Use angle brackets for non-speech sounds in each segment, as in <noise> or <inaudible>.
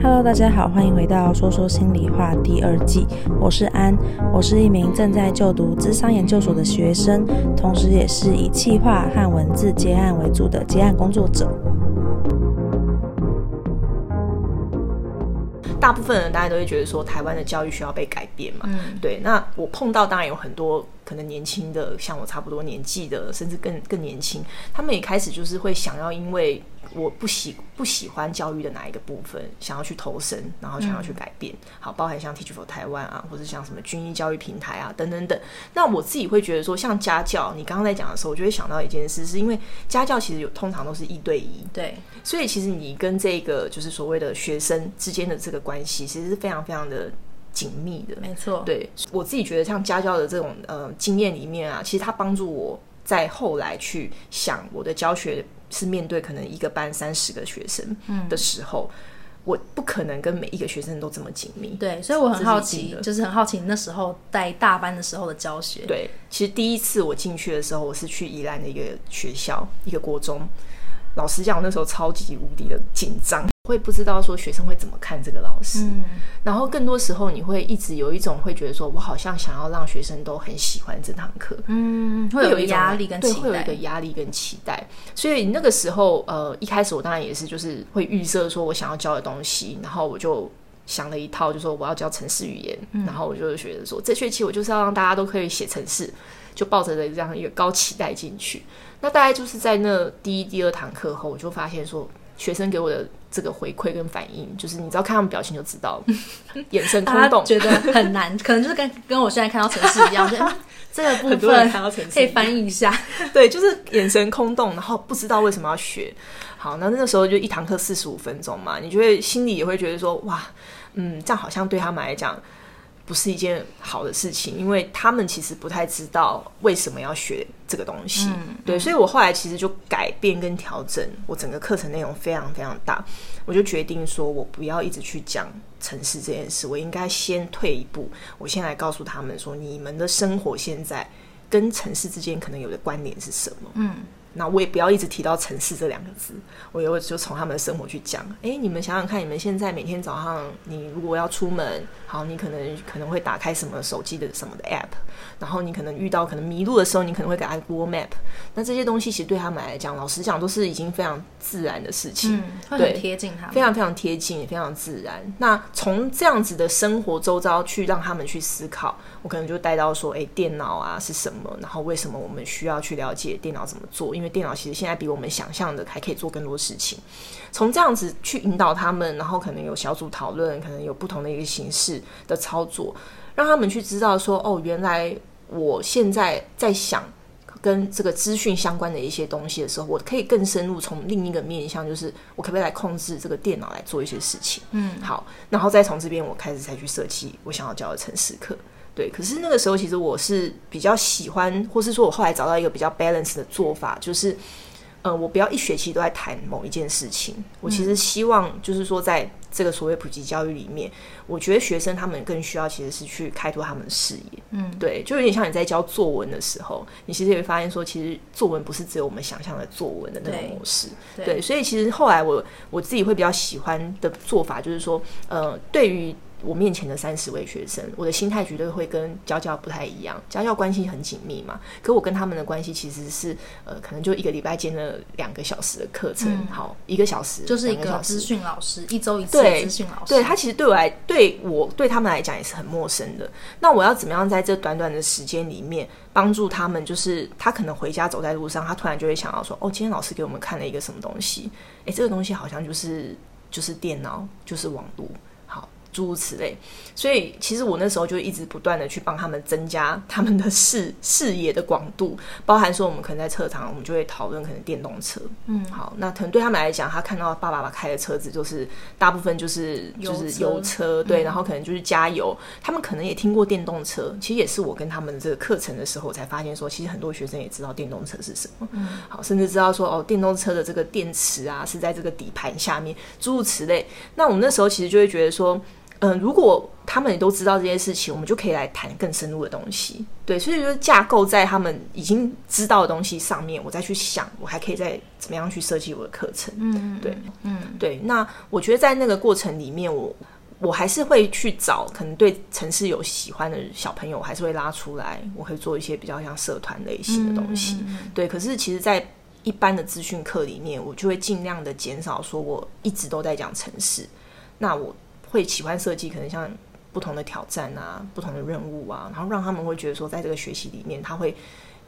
Hello，大家好，欢迎回到说说心里话第二季。我是安，我是一名正在就读智商研究所的学生，同时也是以企划和文字接案为主的接案工作者。大部分人大家都会觉得说，台湾的教育需要被改变嘛。嗯，对。那我碰到当然有很多可能年轻的，像我差不多年纪的，甚至更更年轻，他们也开始就是会想要因为。我不喜不喜欢教育的哪一个部分，想要去投身，然后想要去改变。嗯、好，包含像 Teach for Taiwan 啊，或者像什么军医教育平台啊，等等等。那我自己会觉得说，像家教，你刚刚在讲的时候，我就会想到一件事，是因为家教其实有通常都是一对一，对，所以其实你跟这个就是所谓的学生之间的这个关系，其实是非常非常的紧密的。没错，对我自己觉得，像家教的这种呃经验里面啊，其实它帮助我在后来去想我的教学。是面对可能一个班三十个学生的时候，嗯，我不可能跟每一个学生都这么紧密。对，所以我很好奇，就是很好奇那时候带大班的时候的教学。对，其实第一次我进去的时候，我是去宜兰的一个学校，一个国中。老实讲，我那时候超级无敌的紧张。会不知道说学生会怎么看这个老师，嗯，然后更多时候你会一直有一种会觉得说，我好像想要让学生都很喜欢这堂课，嗯，会有一个压力跟期待，对，会有一个压力跟期待。所以那个时候，呃，一开始我当然也是就是会预设说我想要教的东西，然后我就想了一套，就说我要教城市语言，嗯，然后我就觉得说这学期我就是要让大家都可以写城市，就抱着这样一个高期待进去。那大概就是在那第一、第二堂课后，我就发现说。学生给我的这个回馈跟反应，就是你只要看他们表情就知道，<laughs> 眼神空洞，<laughs> 觉得很难，可能就是跟跟我现在看到城市一样，<laughs> 就这个部分可以翻译一下，对，就是眼神空洞，然后不知道为什么要学。好，那那个时候就一堂课四十五分钟嘛，你就会心里也会觉得说，哇，嗯，这样好像对他们来讲。不是一件好的事情，因为他们其实不太知道为什么要学这个东西。嗯、对，所以我后来其实就改变跟调整我整个课程内容非常非常大，我就决定说我不要一直去讲城市这件事，我应该先退一步，我先来告诉他们说，你们的生活现在跟城市之间可能有的关联是什么？嗯。那我也不要一直提到城市这两个字，我也会就从他们的生活去讲。哎，你们想想看，你们现在每天早上，你如果要出门，好，你可能可能会打开什么手机的什么的 app，然后你可能遇到可能迷路的时候，你可能会给他 Google Map。那这些东西其实对他们来讲，老实讲都是已经非常自然的事情，嗯、会很贴近他们，非常非常贴近，也非常自然。那从这样子的生活周遭去让他们去思考，我可能就带到说，哎，电脑啊是什么？然后为什么我们需要去了解电脑怎么做？因为电脑其实现在比我们想象的还可以做更多事情。从这样子去引导他们，然后可能有小组讨论，可能有不同的一个形式的操作，让他们去知道说，哦，原来我现在在想跟这个资讯相关的一些东西的时候，我可以更深入从另一个面向，就是我可不可以来控制这个电脑来做一些事情？嗯，好，然后再从这边我开始才去设计我想要教的程式课。对，可是那个时候其实我是比较喜欢，或是说我后来找到一个比较 balance 的做法，就是，呃，我不要一学期都在谈某一件事情。我其实希望就是说，在这个所谓普及教育里面，我觉得学生他们更需要其实是去开拓他们的视野。嗯，对，就有点像你在教作文的时候，你其实也会发现说，其实作文不是只有我们想象的作文的那种模式。对，对，所以其实后来我我自己会比较喜欢的做法，就是说，呃，对于。我面前的三十位学生，我的心态绝对会跟家教不太一样。家教关系很紧密嘛，可我跟他们的关系其实是，呃，可能就一个礼拜间了两个小时的课程，嗯，好，一个小时就是一个资讯老师，一周一次资讯老师。对，他其实对我来，对我对他们来讲也是很陌生的。那我要怎么样在这短短的时间里面帮助他们？就是他可能回家走在路上，他突然就会想到说，哦，今天老师给我们看了一个什么东西？诶，这个东西好像就是就是电脑，就是网络。诸如此类，所以其实我那时候就一直不断的去帮他们增加他们的视视野的广度，包含说我们可能在车场，我们就会讨论可能电动车，嗯，好，那可能对他们来讲，他看到爸爸爸开的车子，就是大部分就是就是油车，对，然后可能就是加油，他们可能也听过电动车，其实也是我跟他们这个课程的时候才发现说，其实很多学生也知道电动车是什么，嗯，好，甚至知道说哦，电动车的这个电池啊是在这个底盘下面，诸如此类，那我们那时候其实就会觉得说。嗯、呃，如果他们也都知道这些事情，我们就可以来谈更深入的东西。对，所以就是架构在他们已经知道的东西上面，我再去想，我还可以再怎么样去设计我的课程。嗯，对，嗯，对。那我觉得在那个过程里面，我我还是会去找可能对城市有喜欢的小朋友，还是会拉出来，我会做一些比较像社团类型的东西。嗯、对，可是其实，在一般的资讯课里面，我就会尽量的减少说我一直都在讲城市。那我。会喜欢设计，可能像不同的挑战啊，不同的任务啊，然后让他们会觉得说，在这个学习里面，他会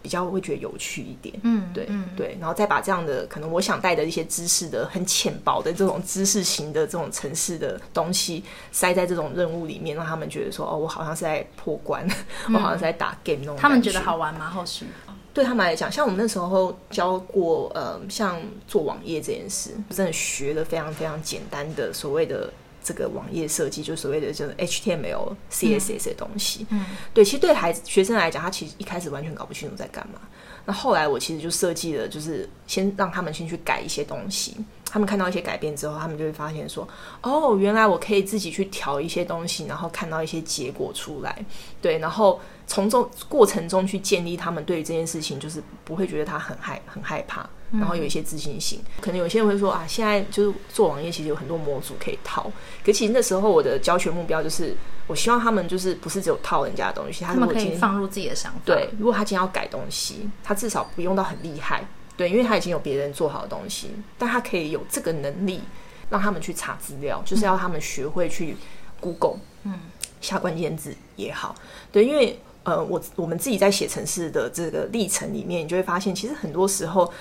比较会觉得有趣一点。嗯，对，嗯，对，然后再把这样的可能我想带的一些知识的很浅薄的这种知识型的这种程式的东西，塞在这种任务里面，让他们觉得说，哦，我好像是在破关，嗯、我好像是在打 game 那种。他们觉得好玩吗？后续对他们来讲，像我们那时候教过，呃，像做网页这件事，真的学了非常非常简单的所谓的。这个网页设计就所谓的就是 HTML、CSS 的东西，嗯，对，其实对孩子学生来讲，他其实一开始完全搞不清楚在干嘛。那后来我其实就设计了，就是先让他们先去改一些东西，他们看到一些改变之后，他们就会发现说，哦，原来我可以自己去调一些东西，然后看到一些结果出来，对，然后从中过程中去建立他们对于这件事情，就是不会觉得他很害很害怕。然后有一些自信心，嗯、可能有些人会说啊，现在就是做网页，其实有很多模组可以套。可其实那时候我的教学目标就是，我希望他们就是不是只有套人家的东西，他，他们可以放入自己的想法。对，如果他今天要改东西，他至少不用到很厉害，对，因为他已经有别人做好的东西，但他可以有这个能力，让他们去查资料，就是要他们学会去 Google，嗯，下关键字也好，对，因为呃，我我们自己在写城市的这个历程里面，你就会发现，其实很多时候。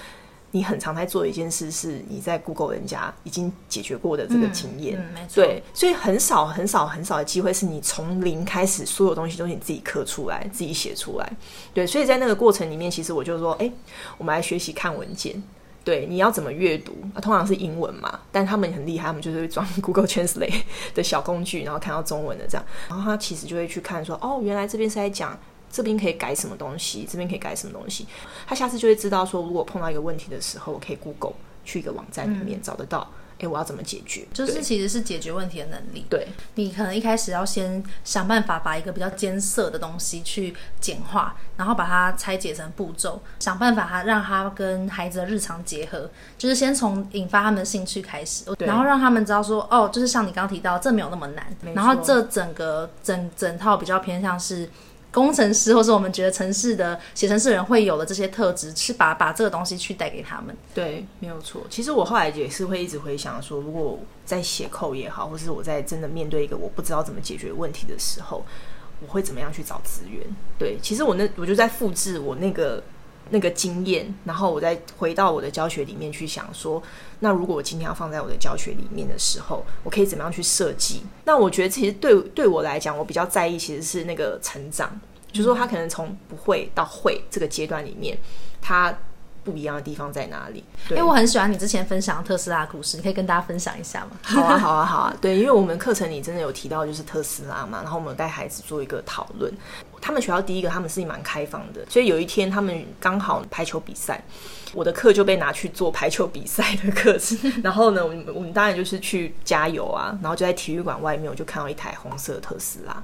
你很常在做的一件事，是你在 Google 人家已经解决过的这个经验，嗯嗯、对，所以很少很少很少的机会是你从零开始，所有东西都是你自己刻出来、自己写出来，对，所以在那个过程里面，其实我就说，哎、欸，我们来学习看文件，对，你要怎么阅读、啊？通常是英文嘛，但他们很厉害，他们就是会装 <laughs> Google Translate 的小工具，然后看到中文的这样，然后他其实就会去看说，哦，原来这边是在讲。这边可以改什么东西？这边可以改什么东西？他下次就会知道说，如果碰到一个问题的时候，我可以 Google 去一个网站里面找得到。哎、嗯，我要怎么解决？就是其实是解决问题的能力。对，你可能一开始要先想办法把一个比较艰涩的东西去简化，然后把它拆解成步骤，想办法它让它跟孩子的日常结合。就是先从引发他们的兴趣开始，然后让他们知道说，哦，就是像你刚刚提到，这没有那么难。然后这整个整整套比较偏向是。工程师，或是我们觉得城市的写城市人会有的这些特质，是把把这个东西去带给他们。对，没有错。其实我后来也是会一直回想说，如果在写 code 也好，或是我在真的面对一个我不知道怎么解决问题的时候，我会怎么样去找资源？对，其实我那我就在复制我那个。那个经验，然后我再回到我的教学里面去想说，那如果我今天要放在我的教学里面的时候，我可以怎么样去设计？那我觉得其实对对我来讲，我比较在意其实是那个成长，就是说他可能从不会到会这个阶段里面，他。不一样的地方在哪里？对，因为我很喜欢你之前分享的特斯拉的故事，你可以跟大家分享一下吗？<laughs> 好啊，好啊，好啊。对，因为我们课程里真的有提到就是特斯拉嘛，然后我们有带孩子做一个讨论。他们学校第一个，他们是蛮开放的，所以有一天他们刚好排球比赛，我的课就被拿去做排球比赛的课程。<laughs> 然后呢，我们我们当然就是去加油啊，然后就在体育馆外面，我就看到一台红色的特斯拉。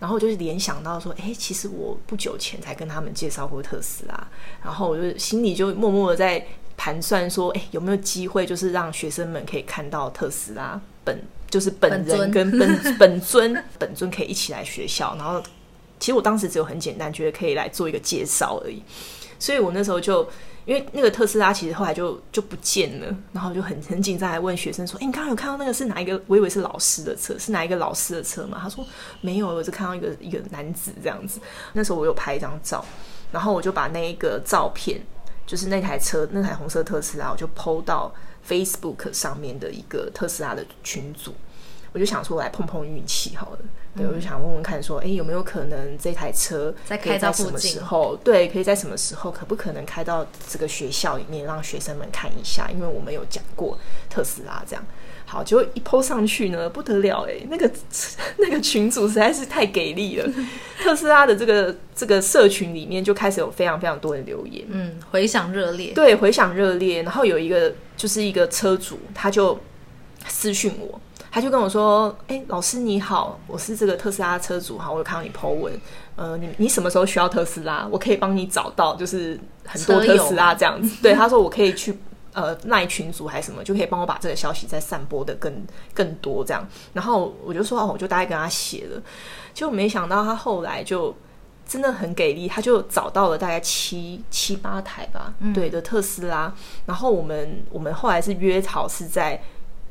然后我就是联想到说，哎，其实我不久前才跟他们介绍过特斯拉，然后我就心里就默默的在盘算说，哎，有没有机会就是让学生们可以看到特斯拉本就是本人跟本本 <laughs> 尊本尊，本尊可以一起来学校。然后其实我当时只有很简单，觉得可以来做一个介绍而已，所以我那时候就。因为那个特斯拉其实后来就就不见了，然后就很很紧张，还问学生说：“哎，你刚刚有看到那个是哪一个？我以为是老师的车，是哪一个老师的车吗？”他说：“没有，我就看到一个一个男子这样子。”那时候我有拍一张照，然后我就把那一个照片，就是那台车那台红色特斯拉，我就 PO 到 Facebook 上面的一个特斯拉的群组。我就想说，来碰碰运气好了。对，我就想问问看，说，哎，有没有可能这台车在开到什么时候？对，可以在什么时候？可不可能开到这个学校里面，让学生们看一下？因为我们有讲过特斯拉这样。好，结果一 po 上去呢，不得了哎，<laughs> 那个 <laughs> 那个群主实在是太给力了。<laughs> 特斯拉的这个这个社群里面就开始有非常非常多的留言，嗯，回响热烈。对，回响热烈。然后有一个就是一个车主，他就私讯我。他就跟我说：“哎、欸，老师你好，我是这个特斯拉车主哈，我有看到你 po 文，呃，你你什么时候需要特斯拉？我可以帮你找到，就是很多特斯拉这样子。对，他说我可以去呃赖群组还是什么，就可以帮我把这个消息再散播的更更多这样。然后我就说哦，我就大概跟他写了，就没想到他后来就。”真的很给力，他就找到了大概七七八台吧，嗯、对的特斯拉。然后我们我们后来是约好是在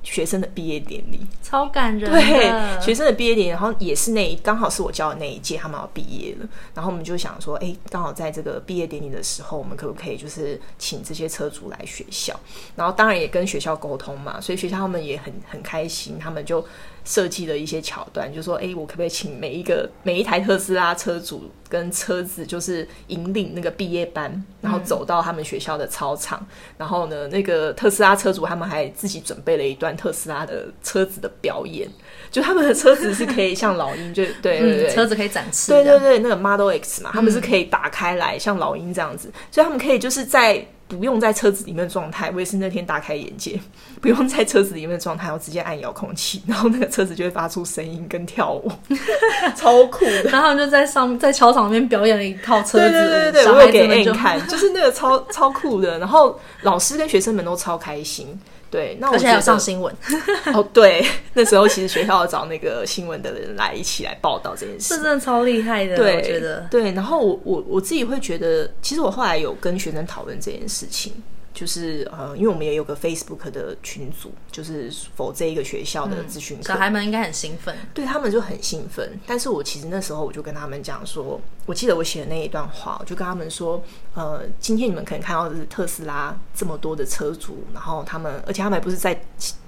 学生的毕业典礼，超感人。对，学生的毕业典礼，然后也是那一刚好是我教的那一届，他们要毕业了。然后我们就想说，哎，刚好在这个毕业典礼的时候，我们可不可以就是请这些车主来学校？然后当然也跟学校沟通嘛，所以学校他们也很很开心，他们就。设计了一些桥段，就说：“哎、欸，我可不可以请每一个每一台特斯拉车主跟车子，就是引领那个毕业班，然后走到他们学校的操场。嗯、然后呢，那个特斯拉车主他们还自己准备了一段特斯拉的车子的表演，就他们的车子是可以像老鹰，就对对 <laughs> 对、嗯，车子可以展示，对对对，那个 Model X 嘛，他们是可以打开来、嗯、像老鹰这样子，所以他们可以就是在。”不用在车子里面的状态，我也是那天大开眼界。<laughs> 不用在车子里面的状态，我直接按遥控器，然后那个车子就会发出声音跟跳舞，<laughs> 超酷的。然后他们就在上在操场里面表演了一套车子，对对对对，我有给你看，就是那个超超酷的。然后老师跟学生们都超开心。对，那我而且还有上新闻 <laughs> 哦。对，那时候其实学校要找那个新闻的人来一起来报道这件事，是真的超厉害的。对，我觉得对。然后我我我自己会觉得，其实我后来有跟学生讨论这件事情。就是呃，因为我们也有个 Facebook 的群组，就是否这一个学校的咨询课，小孩们应该很兴奋，对他们就很兴奋。但是我其实那时候我就跟他们讲说，我记得我写的那一段话，我就跟他们说，呃，今天你们可能看到的是特斯拉这么多的车主，然后他们，而且他们还不是在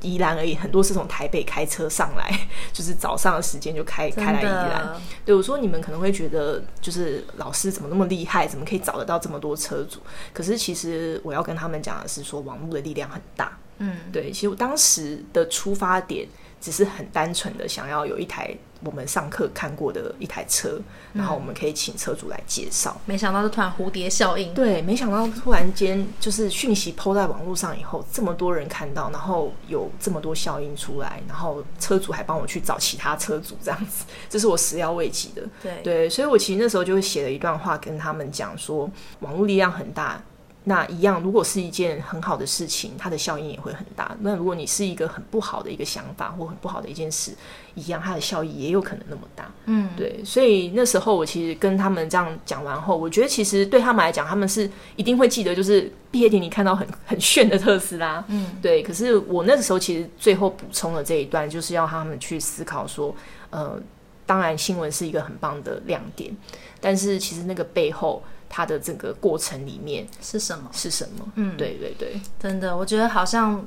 宜兰而已，很多是从台北开车上来，就是早上的时间就开开来宜兰。对，我说你们可能会觉得，就是老师怎么那么厉害，怎么可以找得到这么多车主？可是其实我要跟他们。讲的是说网络的力量很大，嗯，对。其实我当时的出发点只是很单纯的想要有一台我们上课看过的一台车，然后我们可以请车主来介绍。没想到是突然蝴蝶效应，对，没想到突然间就是讯息 PO 在网络上以后，这么多人看到，然后有这么多效应出来，然后车主还帮我去找其他车主，这样子，<laughs> 这是我始料未及的。对对，所以我其实那时候就写了一段话跟他们讲说，网络力量很大。那一样，如果是一件很好的事情，它的效应也会很大。那如果你是一个很不好的一个想法或很不好的一件事，一样，它的效益也有可能那么大。嗯，对。所以那时候我其实跟他们这样讲完后，我觉得其实对他们来讲，他们是一定会记得，就是毕业典礼看到很很炫的特斯拉。嗯，对。可是我那个时候其实最后补充了这一段，就是要他们去思考说，呃，当然新闻是一个很棒的亮点，但是其实那个背后。它的整个过程里面是什么？是什么？嗯，对对对，真的，我觉得好像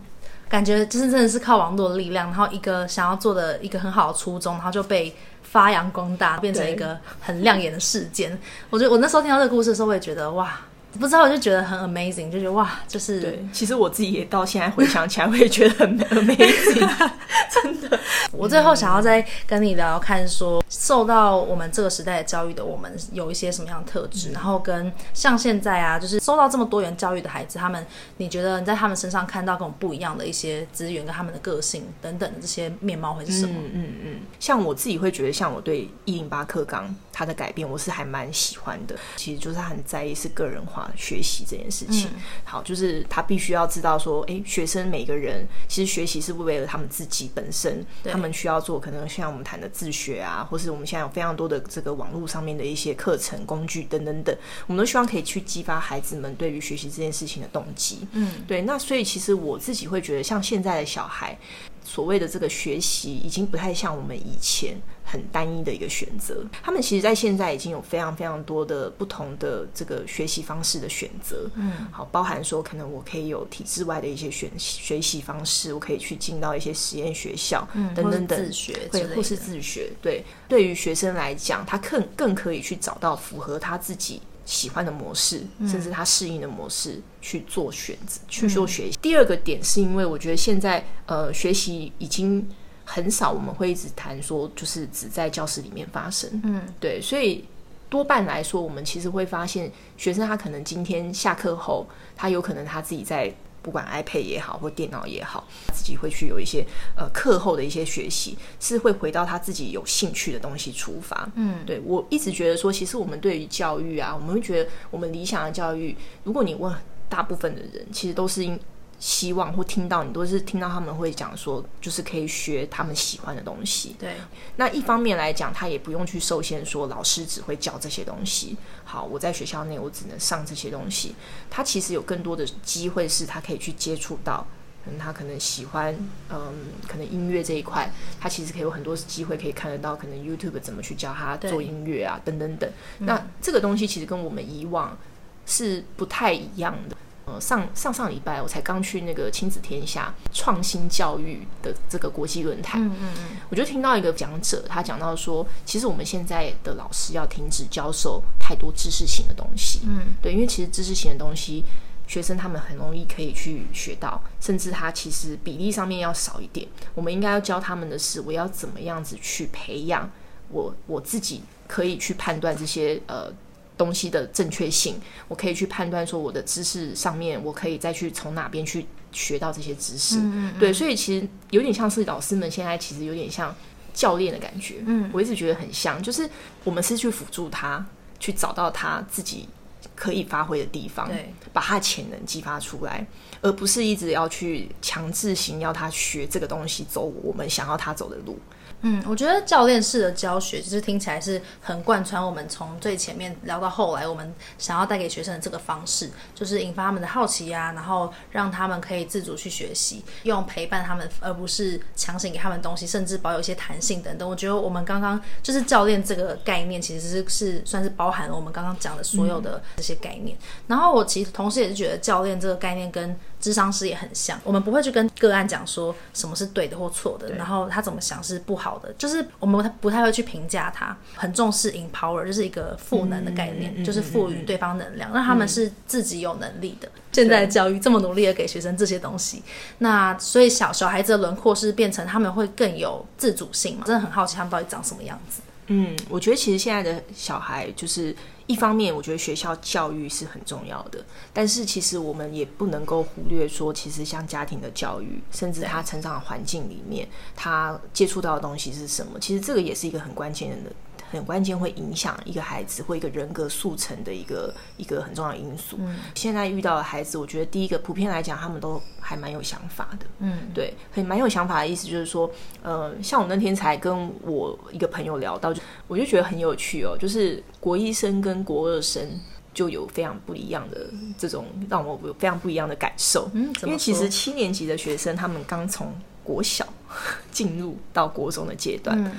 感觉就是真的是靠网络的力量，然后一个想要做的一个很好的初衷，然后就被发扬光大，变成一个很亮眼的事件。我觉得我那时候听到这个故事的时候，我也觉得哇。不知道，我就觉得很 amazing，就觉得哇，就是对。其实我自己也到现在回想起来，我也觉得很 amazing，<laughs> 真的。我最后想要再跟你聊聊看说，说受到我们这个时代的教育的我们有一些什么样的特质，嗯、然后跟像现在啊，就是受到这么多元教育的孩子，他们你觉得你在他们身上看到跟我们不一样的一些资源跟他们的个性等等的这些面貌会是什么？嗯嗯嗯。像我自己会觉得，像我对一零八课纲它的改变，我是还蛮喜欢的。其实就是他很在意是个人化。学习这件事情，嗯、好，就是他必须要知道说，哎，学生每个人其实学习是为了他们自己本身，他们需要做可能像我们谈的自学啊，或是我们现在有非常多的这个网络上面的一些课程工具等等等，我们都希望可以去激发孩子们对于学习这件事情的动机。嗯，对，那所以其实我自己会觉得，像现在的小孩。所谓的这个学习已经不太像我们以前很单一的一个选择，他们其实，在现在已经有非常非常多的不同的这个学习方式的选择。嗯，好，包含说可能我可以有体制外的一些选学习方式，我可以去进到一些实验学校，嗯，等等等，自学，对，或是自学。对，对于学生来讲，他更更可以去找到符合他自己。喜欢的模式，甚至他适应的模式去做选择，嗯、去做学习。第二个点是因为我觉得现在呃学习已经很少，我们会一直谈说就是只在教室里面发生。嗯，对，所以多半来说，我们其实会发现学生他可能今天下课后，他有可能他自己在不管 iPad 也好或电脑也好，自己会去有一些呃课后的一些学习，是会回到他自己有兴趣的东西出发。嗯，对，我一直觉得说，其实我们对于教育啊，我们会觉得我们理想的教育，如果你问大部分的人，其实都是因。希望或听到你都是听到他们会讲说，就是可以学他们喜欢的东西。对，那一方面来讲，他也不用去受限说老师只会教这些东西。好，我在学校内我只能上这些东西。他其实有更多的机会是他可以去接触到，可能他可能喜欢，嗯，可能音乐这一块，他其实可以有很多机会可以看得到，可能 YouTube 怎么去教他做音乐啊，等等等。那这个东西其实跟我们以往是不太一样的。呃，上上上礼拜我才刚去那个亲子天下创新教育的这个国际论坛，嗯嗯嗯，我就听到一个讲者，他讲到说，其实我们现在的老师要停止教授太多知识型的东西，嗯，对，因为其实知识型的东西，学生他们很容易可以去学到，甚至他其实比例上面要少一点。我们应该要教他们的是，我要怎么样子去培养我我自己可以去判断这些呃。东西的正确性，我可以去判断说我的知识上面，我可以再去从哪边去学到这些知识。嗯嗯，对，所以其实有点像是老师们现在其实有点像教练的感觉。嗯，我一直觉得很像，就是我们是去辅助他，去找到他自己可以发挥的地方，对，把他的潜能激发出来，而不是一直要去强制性要他学这个东西，走我们想要他走的路。嗯，我觉得教练式的教学其实听起来是很贯穿我们从最前面聊到后来，我们想要带给学生的这个方式，就是引发他们的好奇啊，然后让他们可以自主去学习，用陪伴他们，而不是强行给他们东西，甚至保有一些弹性等等。我觉得我们刚刚就是教练这个概念，其实是是算是包含了我们刚刚讲的所有的这些概念。然后我其实同时也是觉得教练这个概念跟咨商师也很像，我们不会去跟个案讲说什么是对的或错的，然后他怎么想是不好的，就是我们不太会去评价他，很重视 empower，就是一个赋能的概念，嗯、就是赋予对方能量，让他们是自己有能力的。嗯、现在的教育这么努力的给学生这些东西，那所以小小孩子的轮廓是变成他们会更有自主性嘛？真的很好奇他们到底长什么样子。嗯，我觉得其实现在的小孩就是。一方面，我觉得学校教育是很重要的，但是其实我们也不能够忽略说，其实像家庭的教育，甚至他成长的环境里面，他接触到的东西是什么，其实这个也是一个很关键的。很关键，会影响一个孩子或一个人格速成的一个一个很重要的因素。嗯，现在遇到的孩子，我觉得第一个普遍来讲，他们都还蛮有想法的。嗯，对，很蛮有想法的意思就是说，呃，像我那天才跟我一个朋友聊到，就我就觉得很有趣哦，就是国一生跟国二生就有非常不一样的这种让我有非常不一样的感受。嗯，因为其实七年级的学生，他们刚从国小 <laughs> 进入到国中的阶段。嗯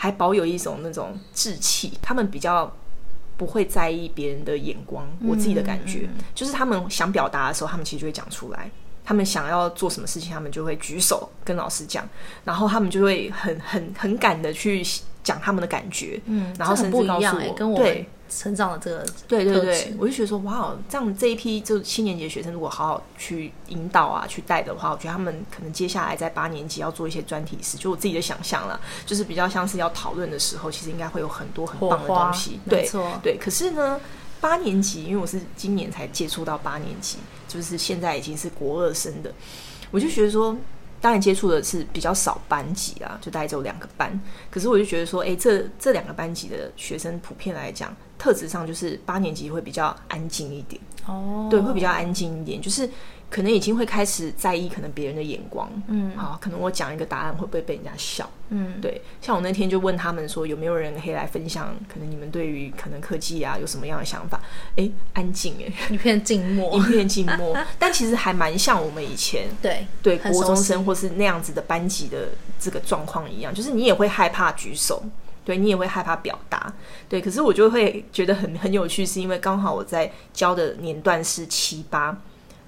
还保有一种那种志气，他们比较不会在意别人的眼光。我自己的感觉、嗯、就是，他们想表达的时候，他们其实就会讲出来。他们想要做什么事情，他们就会举手跟老师讲，然后他们就会很很很敢的去讲他们的感觉。嗯，然后甚至告诉我，跟我对。成长的这个对对对，我就觉得说哇，这样这一批就七年级的学生，如果好好去引导啊，去带的话，我觉得他们可能接下来在八年级要做一些专题时，就我自己的想象了，<laughs> 就是比较像是要讨论的时候，其实应该会有很多很棒的东西。对，没错，对。可是呢，八年级，因为我是今年才接触到八年级，就是现在已经是国二生的，我就觉得说。当然接触的是比较少班级啊，就大概只有两个班。可是我就觉得说，哎，这这两个班级的学生普遍来讲，特质上就是八年级会比较安静一点。哦，对，会比较安静一点，就是。可能已经会开始在意可能别人的眼光，嗯，好，可能我讲一个答案会不会被人家笑，嗯，对，像我那天就问他们说有没有人可以来分享，可能你们对于可能科技啊有什么样的想法？哎，安静哎，一片静默，<laughs> 一片静默，但其实还蛮像我们以前 <laughs> 对对国中生或是那样子的班级的这个状况一样，就是你也会害怕举手，对你也会害怕表达，对，可是我就会觉得很很有趣，是因为刚好我在教的年段是七八。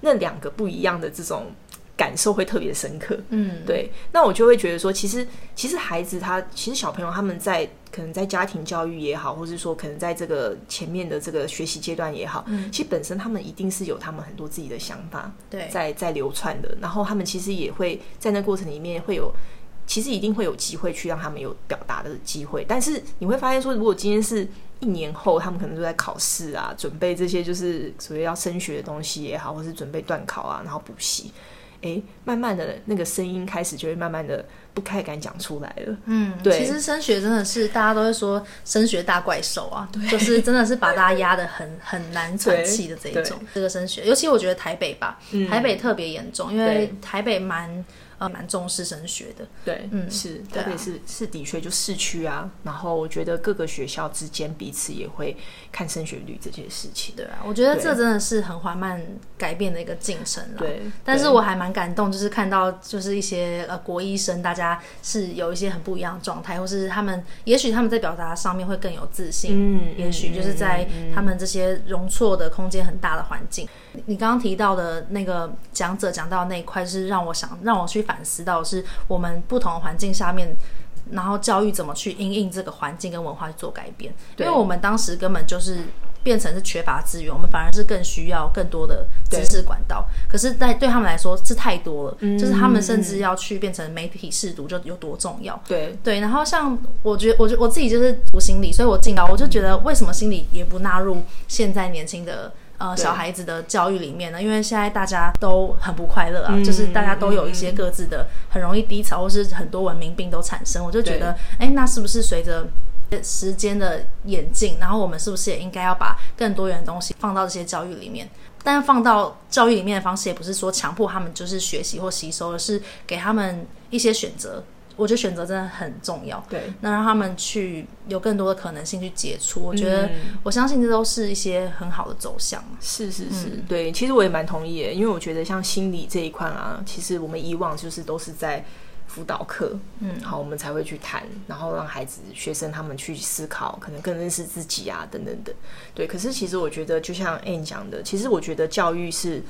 那两个不一样的这种感受会特别深刻，嗯，对。那我就会觉得说，其实其实孩子他其实小朋友他们在可能在家庭教育也好，或是说可能在这个前面的这个学习阶段也好，嗯，其实本身他们一定是有他们很多自己的想法，对，在在流窜的。然后他们其实也会在那过程里面会有其实一定会有机会去让他们有表达的机会。但是你会发现说，如果今天是一年后，他们可能都在考试啊，准备这些就是所谓要升学的东西也好，或是准备段考啊，然后补习。哎，慢慢的那个声音开始就会慢慢的不太敢讲出来了。嗯，对。其实升学真的是大家都会说升学大怪兽啊，对，就是真的是把大家压得很很难喘气的这一种。这个升学，尤其我觉得台北吧，台北特别严重，因为台北蛮。呃，蛮重视升学的，对，嗯，是，特别是是的确就市区啊，然后我觉得各个学校之间彼此也会看升学率这件事情，对啊，我觉得这真的是很缓慢改变的一个进程了，对，但是我还蛮感动，就是看到就是一些呃国医生，大家是有一些很不一样的状态，或是他们也许他们在表达上面会更有自信，嗯，也许就是在他们这些容错的空间很大的环境。你刚刚提到的那个讲者讲到那一块，是让我想让我去反思到，是我们不同的环境下面，然后教育怎么去因应这个环境跟文化去做改变。因为我们当时根本就是变成是缺乏资源，我们反而是更需要更多的知识管道。可是，在对他们来说是太多了，嗯，就是他们甚至要去变成媒体试读，就有多重要。对对，然后像我觉得，我觉我自己就是读心理，所以我进到我就觉得，为什么心理也不纳入现在年轻的？呃，小孩子的教育里面呢，因为现在大家都很不快乐啊，嗯、就是大家都有一些各自的很容易低潮，或是很多文明病都产生。我就觉得，哎，那是不是随着时间的演进，然后我们是不是也应该要把更多元的东西放到这些教育里面？但放到教育里面的方式，也不是说强迫他们就是学习或吸收，而是给他们一些选择。我觉得选择真的很重要，对，那让他们去有更多的可能性去接触，我觉得我相信这都是一些很好的走向。是是是，嗯、对，其实我也蛮同意的，因为我觉得像心理这一块啊，其实我们以往就是都是在辅导课，嗯，好，我们才会去谈，然后让孩子、学生他们去思考，可能更认识自己啊，等等等。对，可是其实我觉得，就像 Anne 讲的，其实我觉得教育是，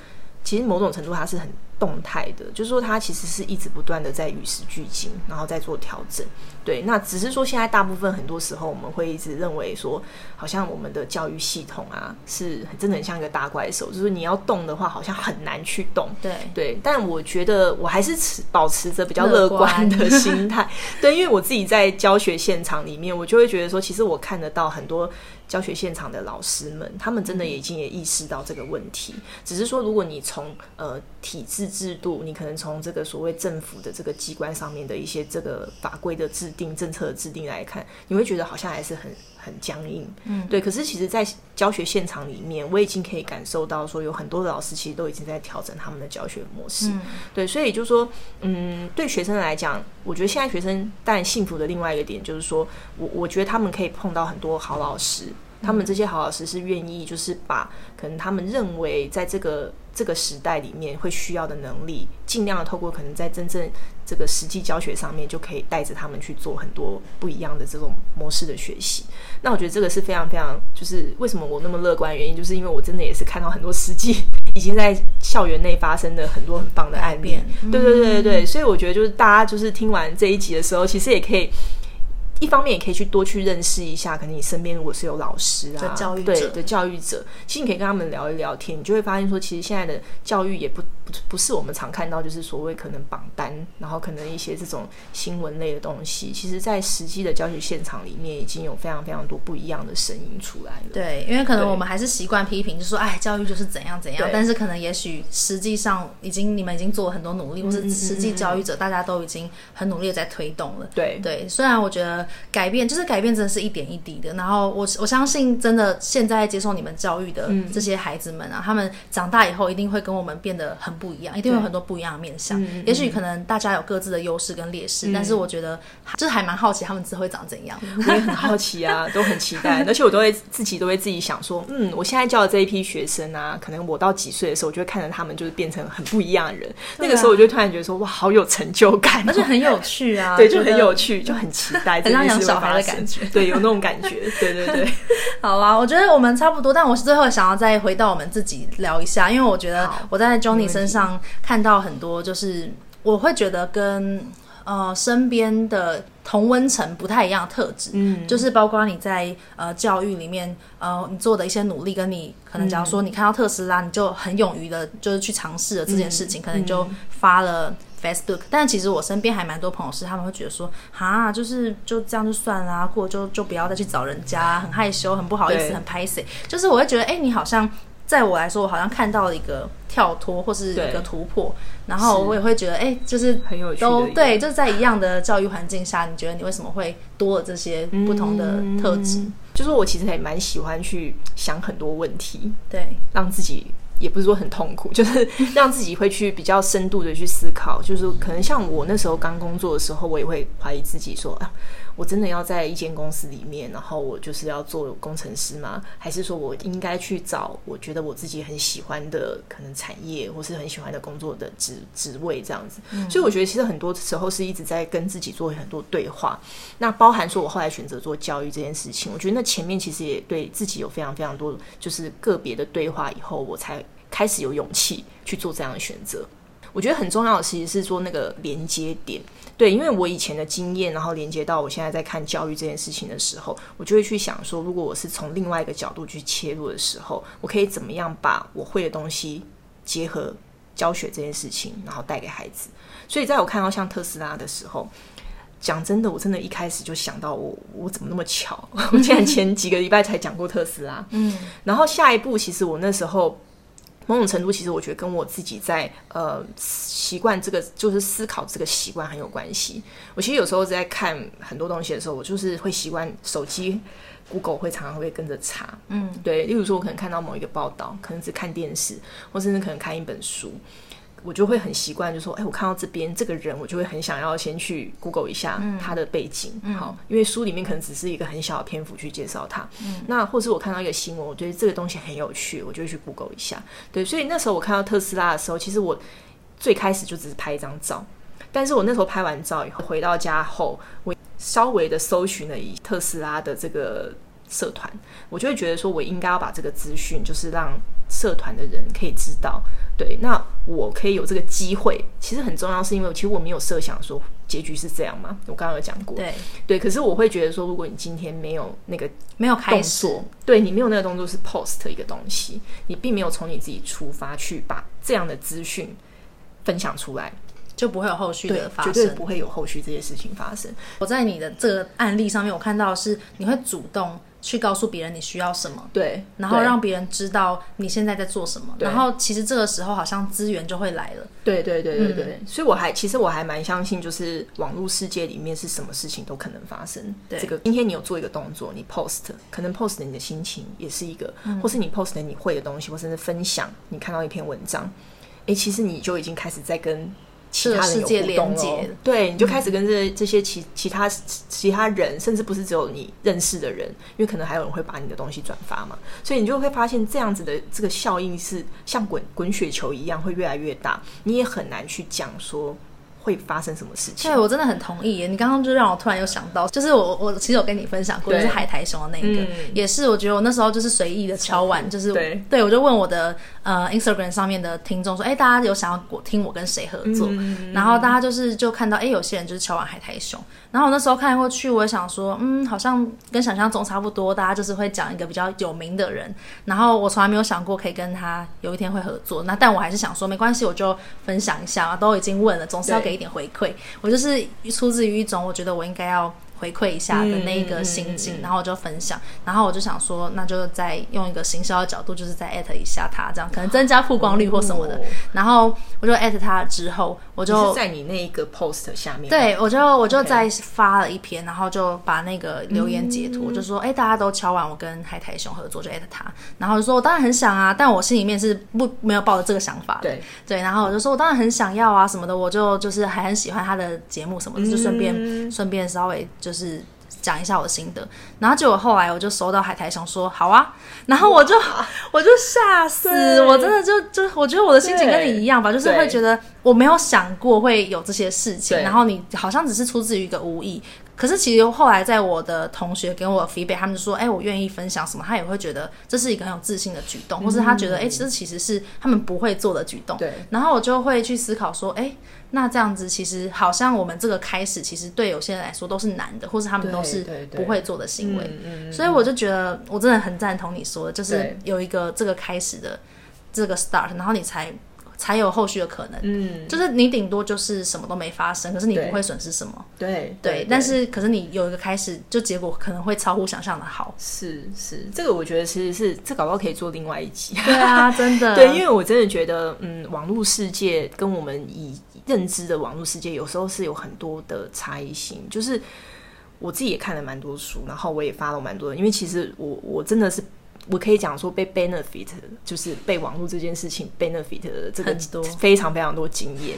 其实某种程度它是很。动态的，就是说它其实是一直不断的在与时俱进，然后再做调整。对，那只是说现在大部分很多时候我们会一直认为说，好像我们的教育系统啊是真的很像一个大怪兽，就是你要动的话好像很难去动。对对，但我觉得我还是持保持着比较乐观的 <laughs> 心态。对，因为我自己在教学现场里面，我就会觉得说，其实我看得到很多教学现场的老师们，他们真的已经也意识到这个问题。只是说，如果你从呃体制制度，你可能从这个所谓政府的这个机关上面的一些这个法规的制定、政策的制定来看，你会觉得好像还是很很僵硬。嗯，对。可是其实，在教学现场里面，我已经可以感受到说，有很多的老师其实都已经在调整他们的教学模式。嗯，对。所以就是说，嗯，对学生来讲，我觉得现在学生当然幸福的另外一个点就是说，我我觉得他们可以碰到很多好老师。他们这些好老师是愿意，就是把可能他们认为在这个这个时代里面会需要的能力，尽量的透过可能在真正这个实际教学上面，就可以带着他们去做很多不一样的这种模式的学习。那我觉得这个是非常非常，就是为什么我那么乐观的原因，就是因为我真的也是看到很多实际已经在校园内发生的很多很棒的案例。对对对对对，所以我觉得就是大家就是听完这一集的时候，其实也可以。一方面也可以去多去认识一下，可能你身边如果是有老师啊，教育者对的教育者，其实你可以跟他们聊一聊天，你就会发现说，其实现在的教育也不不不是我们常看到，就是所谓可能榜单，然后可能一些这种新闻类的东西，其实在实际的教学现场里面，已经有非常非常多不一样的声音出来了。对，因为可能我们还是习惯批评，就说哎，教育就是怎样怎样，但是可能也许实际上已经你们已经做了很多努力，或是实际教育者大家都已经很努力的在推动了。对对，虽然我觉得。改变就是改变，真的是一点一滴的。然后我我相信，真的现在接受你们教育的这些孩子们啊，嗯、他们长大以后一定会跟我们变得很不一样，一定会有很多不一样的面相。嗯、也许可能大家有各自的优势跟劣势，嗯、但是我觉得就是还蛮好奇他们之后会长怎样。<laughs> 我也很好奇啊，都很期待。而且我都会自己都会自己想说，嗯，我现在教的这一批学生啊，可能我到几岁的时候，我就会看着他们就是变成很不一样的人。啊、<laughs> 那个时候我就突然觉得说，哇，好有成就感，而且很有趣啊。<laughs> 对，就很有趣，就很期待，很像养小孩的感觉。对，有那种感觉，对对对。<laughs> 好啦，我觉得我们差不多，但我是最后想要再回到我们自己聊一下，因为我觉得我在 Johnny 身上看到很多，就是我会觉得跟呃身边的同温层不太一样的特质，嗯，就是包括你在呃教育里面呃你做的一些努力，跟你可能假如说你看到特斯拉，你就很勇于的，就是去尝试了这件事情，嗯、可能你就发了。Facebook，但其实我身边还蛮多朋友是他们会觉得说，哈，就是就这样就算啦，或者就就不要再去找人家，很害羞，很不好意思，很拍谢。就是我会觉得，哎、欸，你好像在我来说，我好像看到了一个跳脱或是一个突破，然后我也会觉得，哎、欸，就是很有趣都对，就是在一样的教育环境下，你觉得你为什么会多了这些不同的特质、嗯？就是我其实也蛮喜欢去想很多问题，对，让自己。也不是说很痛苦，<laughs> 就是让自己会去比较深度的去思考。就是可能像我那时候刚工作的时候，我也会怀疑自己说啊，我真的要在一间公司里面，然后我就是要做工程师吗？还是说我应该去找我觉得我自己很喜欢的可能产业，或是很喜欢的工作的职职位这样子？嗯。所以我觉得其实很多时候是一直在跟自己做很多对话。那包含说我后来选择做教育这件事情，我觉得那前面其实也对自己有非常非常多就是个别的对话以后，我才。开始有勇气去做这样的选择，我觉得很重要的其实是说那个连接点，对，因为我以前的经验，然后连接到我现在在看教育这件事情的时候，我就会去想说，如果我是从另外一个角度去切入的时候，我可以怎么样把我会的东西结合教学这件事情，然后带给孩子。所以在我看到像特斯拉的时候，讲真的，我真的一开始就想到我，我怎么那么巧，<laughs> 我竟然前几个礼拜才讲过特斯拉，嗯，然后下一步其实我那时候。某种程度，其实我觉得跟我自己在呃习惯这个就是思考这个习惯很有关系。我其实有时候在看很多东西的时候，我就是会习惯手机 Google 会常常会跟着查，嗯，对。例如说，我可能看到某一个报道，可能只看电视，或甚至可能看一本书。我就会很习惯，就说，哎，我看到这边这个人，我就会很想要先去 Google 一下他的背景，嗯、好，因为书里面可能只是一个很小的篇幅去介绍他。嗯、那或是我看到一个新闻，我觉得这个东西很有趣，我就会去 Google 一下。对，所以那时候我看到特斯拉的时候，其实我最开始就只是拍一张照，但是我那时候拍完照以后回到家后，我稍微的搜寻了一特斯拉的这个社团，我就会觉得说我应该要把这个资讯，就是让社团的人可以知道。对，那我可以有这个机会，其实很重要，是因为其实我没有设想说结局是这样嘛。我刚刚有讲过，对对。可是我会觉得说，如果你今天没有那个没有开始，对你没有那个动作是 post 一个东西，你并没有从你自己出发去把这样的资讯分享出来，就不会有后续的发生，绝对不会有后续这些事情发生。我在你的这个案例上面，我看到是你会主动。去告诉别人你需要什么，对，然后让别人知道你现在在做什么，然后其实这个时候好像资源就会来了，对对对对对，嗯、所以我还其实我还蛮相信，就是网络世界里面是什么事情都可能发生。对，这个今天你有做一个动作，你 post，可能 post 你的心情也是一个，嗯、或是你 post 你会的东西，或甚至分享你看到一篇文章，哎，其实你就已经开始在跟。其他人有互动哦，对，你就开始跟这这些其其他其他人，甚至不是只有你认识的人，因为可能还有人会把你的东西转发嘛，所以你就会发现这样子的这个效应是像滚滚雪球一样，会越来越大，你也很难去讲说。会发生什么事情？对，我真的很同意耶。你刚刚就让我突然又想到，就是我我其实有跟你分享过，就是海苔熊的那个，嗯、也是我觉得我那时候就是随意的敲完，就是对，对我就问我的呃 Instagram 上面的听众说，哎，大家有想要我听我跟谁合作？嗯、然后大家就是就看到，哎，有些人就是敲完海苔熊。然后我那时候看过去，我也想说，嗯，好像跟想象中差不多，大家就是会讲一个比较有名的人。然后我从来没有想过可以跟他有一天会合作。那但我还是想说，没关系，我就分享一下啊，都已经问了，总是要给一点回馈。我就是出自于一种，我觉得我应该要。回馈一下的那一个心境，嗯、然后我就分享，然后我就想说，那就再用一个行销的角度，就是再艾特一下他，这样可能增加曝光率或什么的。哦、然后我就艾特他之后，我就在你那一个 post 下面，对，我就我就再发了一篇，然后就把那个留言截图，嗯、就说，哎，大家都敲完我跟海苔熊合作，就艾特他，然后就说我当然很想啊，但我心里面是不没有抱着这个想法的，对。对，然后我就说我当然很想要啊什么的，我就就是还很喜欢他的节目什么的，就顺便顺、嗯、便稍微就。就是讲一下我的心得，然后结果后来我就收到海苔想说好啊，然后我就我就吓死，我真的就就我觉得我的心情跟你一样吧，就是会觉得我没有想过会有这些事情，然后你好像只是出自于一个无意，可是其实后来在我的同学给我 feedback，他们就说哎，我愿意分享什么，他也会觉得这是一个很有自信的举动，或是他觉得哎，其实其实是他们不会做的举动，对，然后我就会去思考说哎。那这样子其实好像我们这个开始，其实对有些人来说都是难的，或是他们都是不会做的行为。所以我就觉得我真的很赞同你说的，就是有一个这个开始的这个 start，然后你才才有后续的可能。嗯，就是你顶多就是什么都没发生，可是你不会损失什么。对对，但是可是你有一个开始，就结果可能会超乎想象的好。是是，这个我觉得其实是这搞不好可以做另外一集。对啊，真的。<laughs> 对，因为我真的觉得，嗯，网络世界跟我们以认知的网络世界有时候是有很多的差异性，就是。我自己也看了蛮多书，然后我也发了蛮多的，因为其实我我真的是我可以讲说被 benefit，就是被网络这件事情 benefit 的这个非常非常多经验。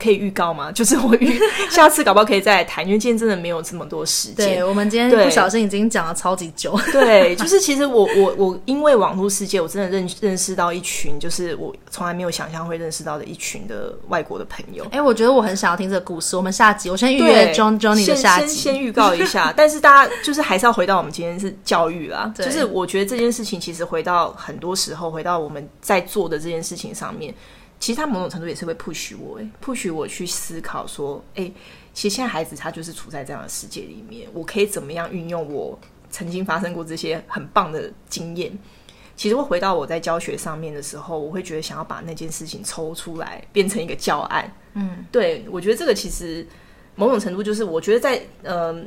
可以预告吗？<laughs> 就是我预下次搞不好可以再来谈，因为今天真的没有这么多时间。对，我们今天不小心已经讲了超级久。<laughs> 对，就是其实我我我因为网络世界，我真的认认识到一群，就是我从来没有想象会认识到的一群的外国的朋友。哎、欸，我觉得我很想要听这个故事。我们下集我先预约 John Johnny 的下集，先先预告一下。<laughs> 但是大家就是还是要回到我们今天是教育啦，就是我觉得这件事情其实回到很多时候回到我们在做的这件事情上面。其实他某种程度也是会 push 我，哎，push 我去思考说，哎，其实现在孩子他就是处在这样的世界里面，我可以怎么样运用我曾经发生过这些很棒的经验？其实我回到我在教学上面的时候，我会觉得想要把那件事情抽出来，变成一个教案。嗯，对，我觉得这个其实某种程度就是，我觉得在嗯。呃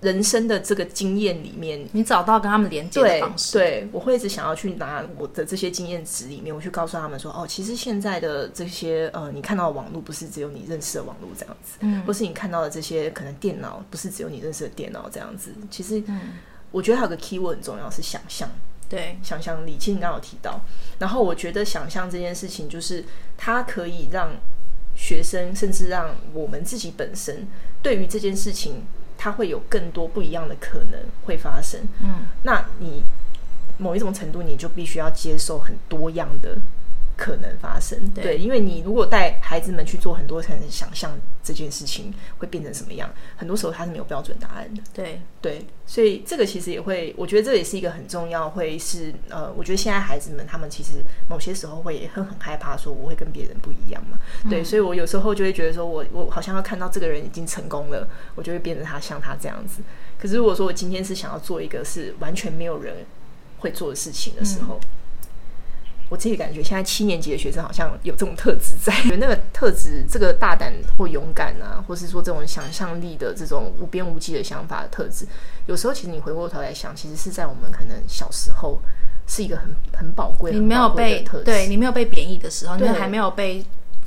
人生的这个经验里面，你找到跟他们连接的方式。对，对，我会一直想要去拿我的这些经验值里面，我去告诉他们说，哦，其实现在的这些呃，你看到的网络不是只有你认识的网络这样子，嗯，或是你看到的这些可能电脑不是只有你认识的电脑这样子。其实，嗯，我觉得还有个 key word 很重要，是想象。对，想象力。其实你刚刚有提到，然后我觉得想象这件事情，就是它可以让学生，甚至让我们自己本身，对于这件事情。它会有更多不一样的可能会发生，嗯，那你某一种程度，你就必须要接受很多样的可能发生，对，对，因为你如果带孩子们去做很多才能想象这件事情会变成什么样，很多时候他是没有标准答案的，对。对，所以这个其实也会，我觉得这也是一个很重要，会是呃，我觉得现在孩子们他们其实某些时候会也会很害怕说我会跟别人不一样嘛，嗯、对，所以我有时候就会觉得说我我好像要看到这个人已经成功了，我就会变成他像他这样子，可是如果说我今天是想要做一个是完全没有人会做的事情的时候。嗯我自己感觉，现在七年级的学生好像有这种特质在，有 <laughs> 那个特质，这个大胆或勇敢啊，或是说这种想象力的这种无边无际的想法的特质，有时候其实你回过头来想，其实是在我们可能小时候是一个很很宝贵、你没有被对你没有被贬义的时候，你还没有被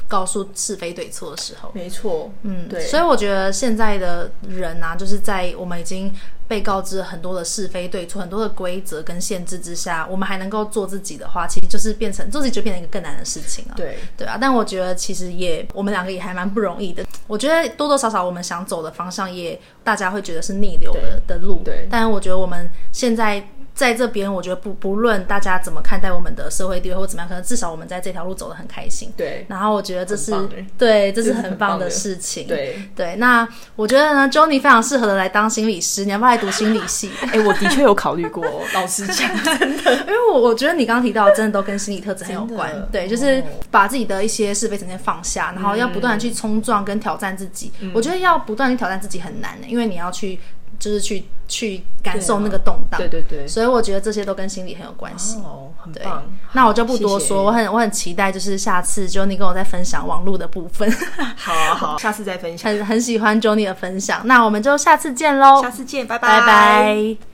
告诉是非对错的时候，没错，嗯，对，所以我觉得现在的人啊，就是在我们已经。被告知很多的是非对错，很多的规则跟限制之下，我们还能够做自己的话，其实就是变成做自己就变成一个更难的事情了。对对啊，但我觉得其实也我们两个也还蛮不容易的。我觉得多多少少我们想走的方向也大家会觉得是逆流的的路。对，但我觉得我们现在。在这边，我觉得不不论大家怎么看待我们的社会地位或怎么样，可能至少我们在这条路走得很开心。对，然后我觉得这是对，这是很棒的事情。对对，那我觉得呢，Johnny 非常适合的来当心理师，你要不要来读心理系？<laughs> 哎、欸，我的确有考虑过，<laughs> 老实讲，真的，因为我我觉得你刚刚提到的真的都跟心理特质很有关。对，就是把自己的一些是非成见放下，然后要不断的去冲撞跟挑战自己。嗯、我觉得要不断去挑战自己很难的，因为你要去。就是去去感受那个动荡，对对对，所以我觉得这些都跟心理很有关系。哦，很棒。那我就不多说，我很我很期待，就是下次 Johnny 跟我再分享网络的部分。好啊好，下次再分享。很很喜欢 Johnny 的分享，那我们就下次见喽。下次见，拜拜拜拜。